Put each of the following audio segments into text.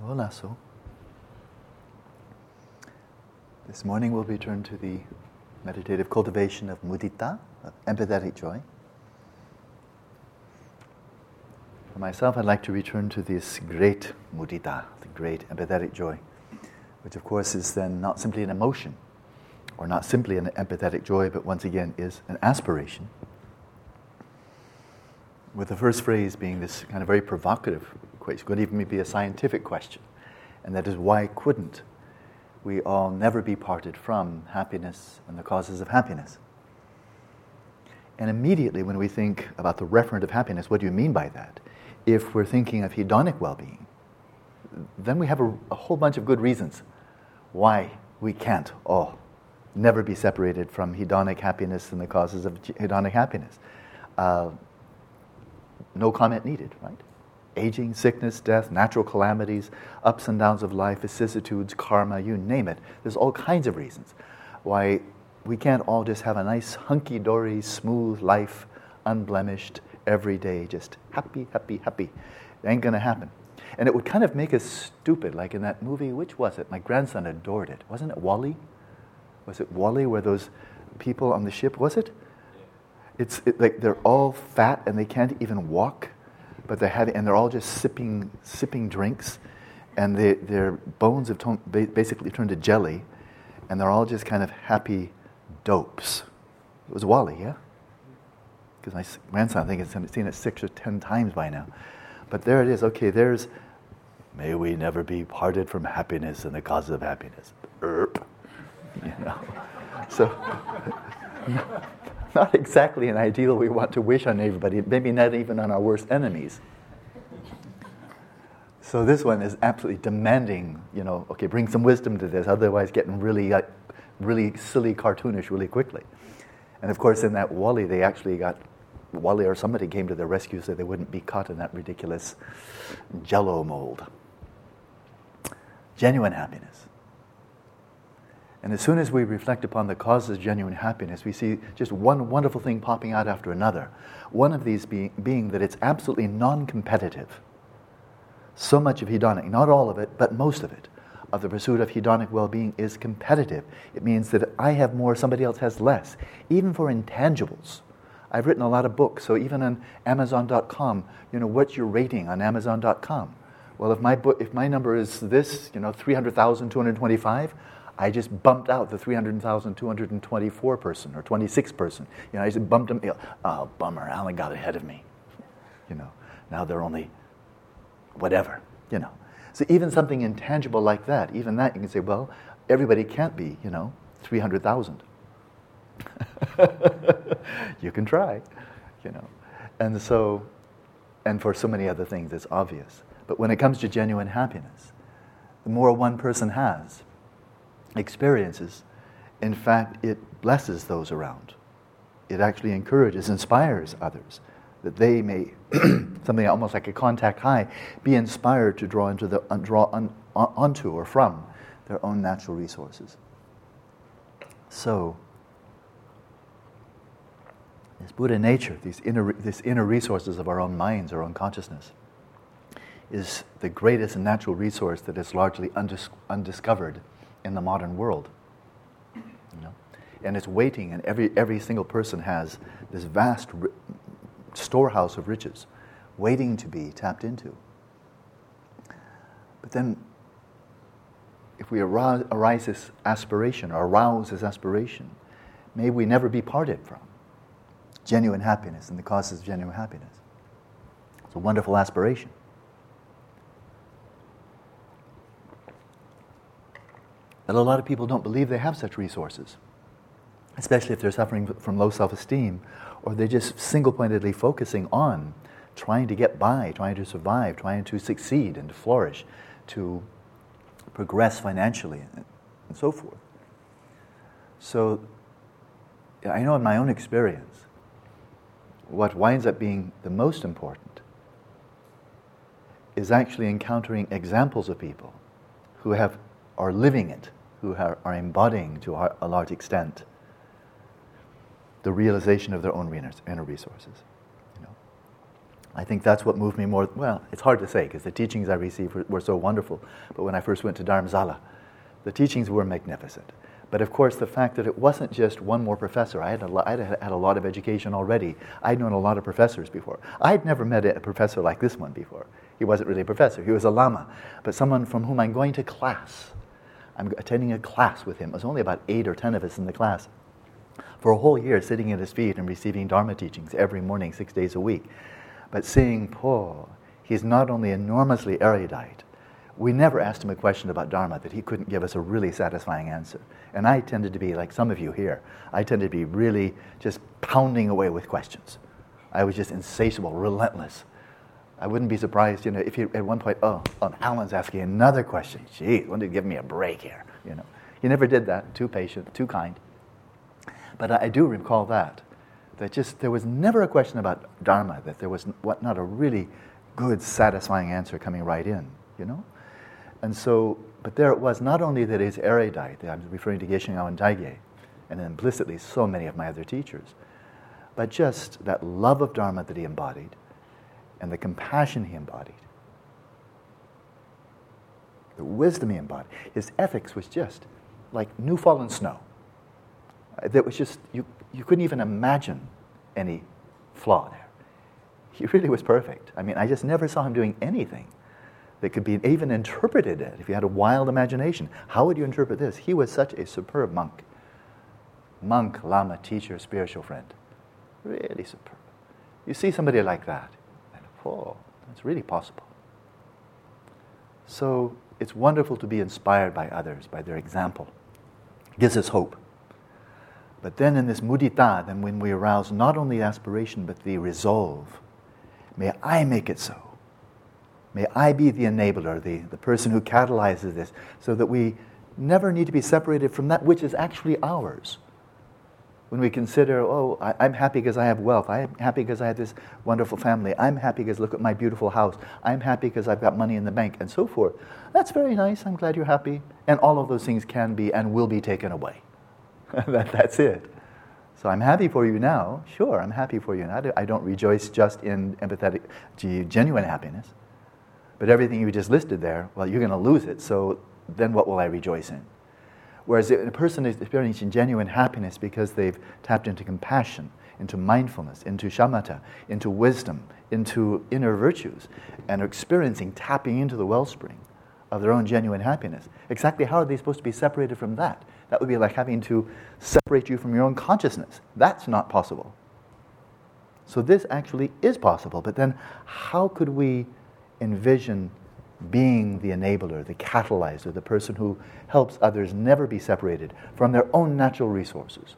Hola, so. This morning we'll return to the meditative cultivation of mudita, of empathetic joy. For myself, I'd like to return to this great mudita, the great empathetic joy, which of course is then not simply an emotion, or not simply an empathetic joy, but once again is an aspiration. With the first phrase being this kind of very provocative question, could even be a scientific question, and that is why couldn't we all never be parted from happiness and the causes of happiness? And immediately, when we think about the referent of happiness, what do you mean by that? If we're thinking of hedonic well being, then we have a, a, whole bunch of good reasons why we can't all never be separated from hedonic happiness and the causes of hedonic happiness. Uh, no comment needed, right? Aging, sickness, death, natural calamities, ups and downs of life, vicissitudes, karma, you name it. There's all kinds of reasons why we can't all just have a nice, hunky dory, smooth life, unblemished, every day, just happy, happy, happy. It ain't gonna happen. And it would kind of make us stupid, like in that movie, which was it? My grandson adored it. Wasn't it WALL-E? Was it WALL-E where those people on the ship, was it? It's it, like they're all fat and they can't even walk, but they're having, and they're all just sipping, sipping drinks, and they, their bones have t- basically turned to jelly, and they're all just kind of happy dopes. It was WALL-E, yeah? Because my grandson, I think, has seen it six or ten times by now. But there it is. Okay, there's, may we never be parted from happiness and the causes of happiness. Erp. You know? So, not exactly an ideal we want to wish on everybody, maybe not even on our worst enemies. So this one is absolutely demanding, you know, okay, bring some wisdom to this, otherwise getting really, uh, really silly, cartoonish really quickly. And of course, in that WALL-E, they actually got WALL-E or somebody came to their rescue so they wouldn't be caught in that ridiculous jello mold. Genuine happiness. And as soon as we reflect upon the causes of genuine happiness, we see just one wonderful thing popping out after another. One of these being, being that it's absolutely non competitive. So much of hedonic, not all of it, but most of it, of the pursuit of hedonic well being is competitive. It means that I have more, somebody else has less, even for intangibles. I've written a lot of books, so even on Amazon.com, you know, what's your rating on Amazon.com? Well, if my, book, if my number is this, you know, 300,225, I just bumped out the 300,224 person or 26 person. You know, I just bumped them. Oh, bummer, Alan got ahead of me. You know, now they're only whatever, you know. So even something intangible like that, even that, you can say, well, everybody can't be, you know, 300,000. you can try, you know. And so, and for so many other things, it's obvious. But when it comes to genuine happiness, the more one person has, experiences, in fact, it blesses those around. It actually encourages, inspires others that they may, something almost like a contact high, be inspired to draw into the uh, draw on, onto or from their own natural resources. So, this Buddha nature, these inner, these inner resources of our own minds, our own consciousness, is the greatest natural resource that is largely undis- undiscovered in the modern world. You know? And it's waiting, and every, every single person has this vast storehouse of riches waiting to be tapped into. But then, if we arouse, arise this aspiration, or arouse this aspiration, may we never be parted from genuine happiness and the causes of genuine happiness. It's a wonderful aspiration. That a lot of people don't believe they have such resources, especially if they're suffering from low self esteem or they're just single pointedly focusing on trying to get by, trying to survive, trying to succeed and to flourish, to progress financially, and so forth. So, I know in my own experience, what winds up being the most important is actually encountering examples of people who have are living it who are, embodying to a large extent the realization of their own inner resources. You know? I think that's what moved me more. Well, it's hard to say because the teachings I received were, were, so wonderful. But when I first went to Dharamsala, the teachings were magnificent. But of course, the fact that it wasn't just one more professor. I had, had had a lot of education already. I'd known a lot of professors before. I'd never met a professor like this one before. He wasn't really a professor, he was a lama, but someone from whom I'm going to class. I'm attending a class with him. There's only about eight or ten of us in the class. For a whole year, sitting at his feet and receiving Dharma teachings every morning, six days a week. But seeing Paul, he's not only enormously erudite, we never asked him a question about Dharma that he couldn't give us a really satisfying answer. And I tended to be like some of you here. I tended to be really just pounding away with questions. I was just insatiable, relentless. I wouldn't be surprised, you know, if you at one point, oh, oh Alan's asking another question. Gee, want to give me a break here, you know. He never did that. Too patient, too kind. But I, I do recall that. That just there was never a question about Dharma. That there was what, not a really good, satisfying answer coming right in, you know. And so, but there it was. Not only that he's erudite. I'm referring to Geshe Ngawang Dhargyey, and implicitly so many of my other teachers, but just that love of Dharma that he embodied and the compassion he embodied, the wisdom he embodied. His ethics was just like new fallen snow. That was just, you, you couldn't even imagine any flaw there. He really was perfect. I mean, I just never saw him doing anything that could be even interpreted if you had a wild imagination. How would you interpret this? He was such a superb monk. Monk, lama, teacher, spiritual friend. Really superb. You see somebody like that, oh, that's really possible. So it's wonderful to be inspired by others, by their example. It gives us hope. But then in this mudita, then when we arouse not only aspiration but the resolve, may I make it so. May I be the enabler, the, the person who catalyzes this, so that we never need to be separated from that which is actually ours when we consider, oh, I, am happy because I have wealth. I'm happy because I have this wonderful family. I'm happy because look at my beautiful house. I'm happy because I've got money in the bank, and so forth. That's very nice. I'm glad you're happy. And all of those things can be and will be taken away. that, that's it. So I'm happy for you now. Sure, I'm happy for you now. I don't rejoice just in empathetic, genuine happiness. But everything you just listed there, well, you're going to lose it. So then what will I rejoice in? Whereas a person is experiencing genuine happiness because they've tapped into compassion, into mindfulness, into shamatha, into wisdom, into inner virtues, and are experiencing tapping into the wellspring of their own genuine happiness. Exactly how are they supposed to be separated from that? That would be like having to separate you from your own consciousness. That's not possible. So this actually is possible, but then how could we envision being the enabler, the catalyzer, the person who helps others never be separated from their own natural resources,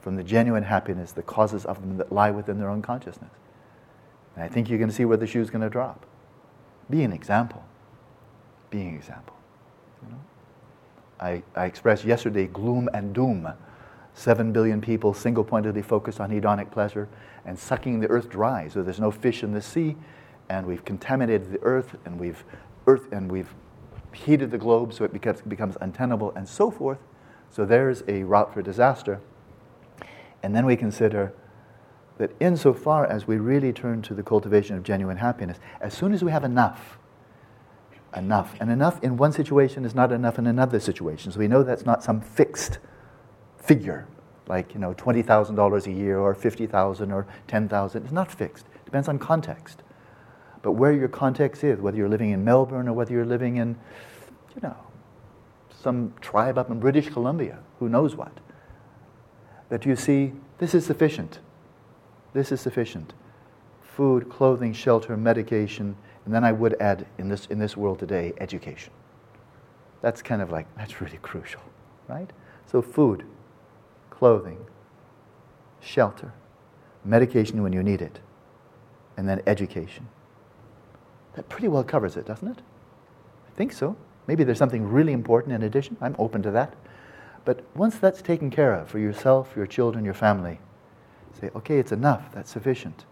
from the genuine happiness, the causes of them that lie within their own consciousness. And I think you're going to see where the shoe is going to drop. Be an example. Be an example. You know? I, I expressed yesterday gloom and doom. Seven billion people single pointedly focused on hedonic pleasure and sucking the earth dry so there's no fish in the sea and we've contaminated the earth and we've earth and we've heated the globe so it becomes, becomes untenable and so forth. So there's a route for disaster. And then we consider that insofar as we really turn to the cultivation of genuine happiness, as soon as we have enough, enough, and enough in one situation is not enough in another situation. So we know that's not some fixed figure, like you know, twenty thousand dollars a year or fifty thousand or ten thousand. It's not fixed. It depends on context. But where your context is, whether you're living in Melbourne or whether you're living in, you know, some tribe up in British Columbia, who knows what, that you see this is sufficient. This is sufficient. Food, clothing, shelter, medication, and then I would add in this, in this world today, education. That's kind of like, that's really crucial, right? So, food, clothing, shelter, medication when you need it, and then education. That pretty well covers it, doesn't it? I think so. Maybe there's something really important in addition. I'm open to that. But once that's taken care of for yourself, your children, your family, say, okay, it's enough. That's sufficient.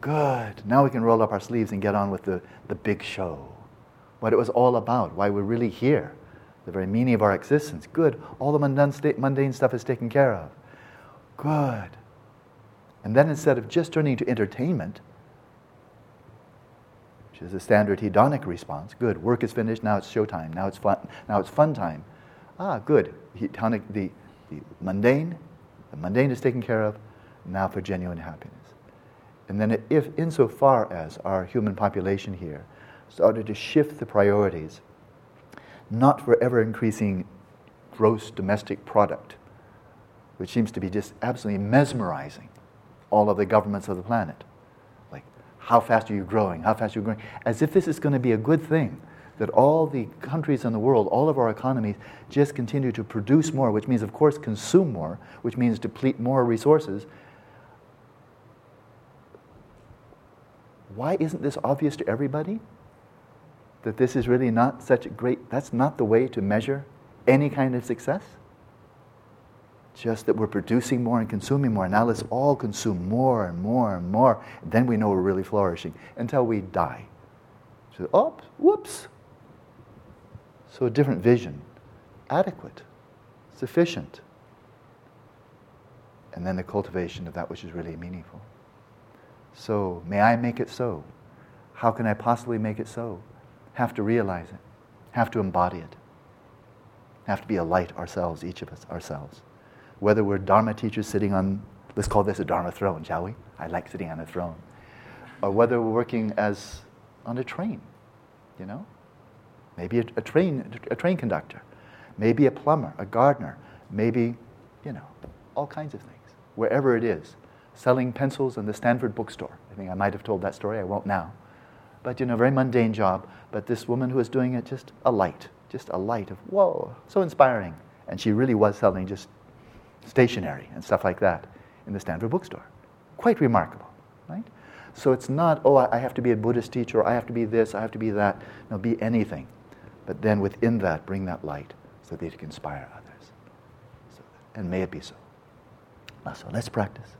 Good. Now we can roll up our sleeves and get on with the, the big show. What it was all about, why we're really here, the very meaning of our existence. Good. All the mundane, mundane stuff is taken care of. Good. And then instead of just turning to entertainment, which is a standard hedonic response. Good, work is finished, now it's showtime, now it's fun, now it's fun time. Ah, good, hedonic, the, the mundane, the mundane is taken care of, now for genuine happiness. And then if, insofar as our human population here started to shift the priorities, not for ever increasing gross domestic product, which seems to be just absolutely mesmerizing all of the governments of the planet. How fast are you growing? How fast are you growing? As if this is going to be a good thing, that all the countries in the world, all of our economies, just continue to produce more, which means, of course, consume more, which means deplete more resources. Why isn't this obvious to everybody? That this is really not such a great, that's not the way to measure any kind of success? Just that we're producing more and consuming more. Now let's all consume more and more and more. Then we know we're really flourishing until we die. So, oh, whoops. So a different vision, adequate, sufficient. And then the cultivation of that which is really meaningful. So, may I make it so? How can I possibly make it so? Have to realize it, have to embody it, have to be a light ourselves, each of us ourselves whether we're Dharma teachers sitting on, let's call this a Dharma throne, shall we? I like sitting on a throne. Or whether we're working as on a train, you know? Maybe a, a train, a train conductor, maybe a plumber, a gardener, maybe, you know, all kinds of things, wherever it is. Selling pencils in the Stanford bookstore. I think I might have told that story, I won't now. But, you know, very mundane job. But this woman who was doing it, just a light, just a light of, whoa, so inspiring. And she really was selling just stationery and stuff like that in the Stanford bookstore. Quite remarkable, right? So it's not, oh, I have to be a Buddhist teacher, or I have to be this, I have to be that. No, be anything. But then within that, bring that light so that it can inspire others. So, and may it be so. So let's practice.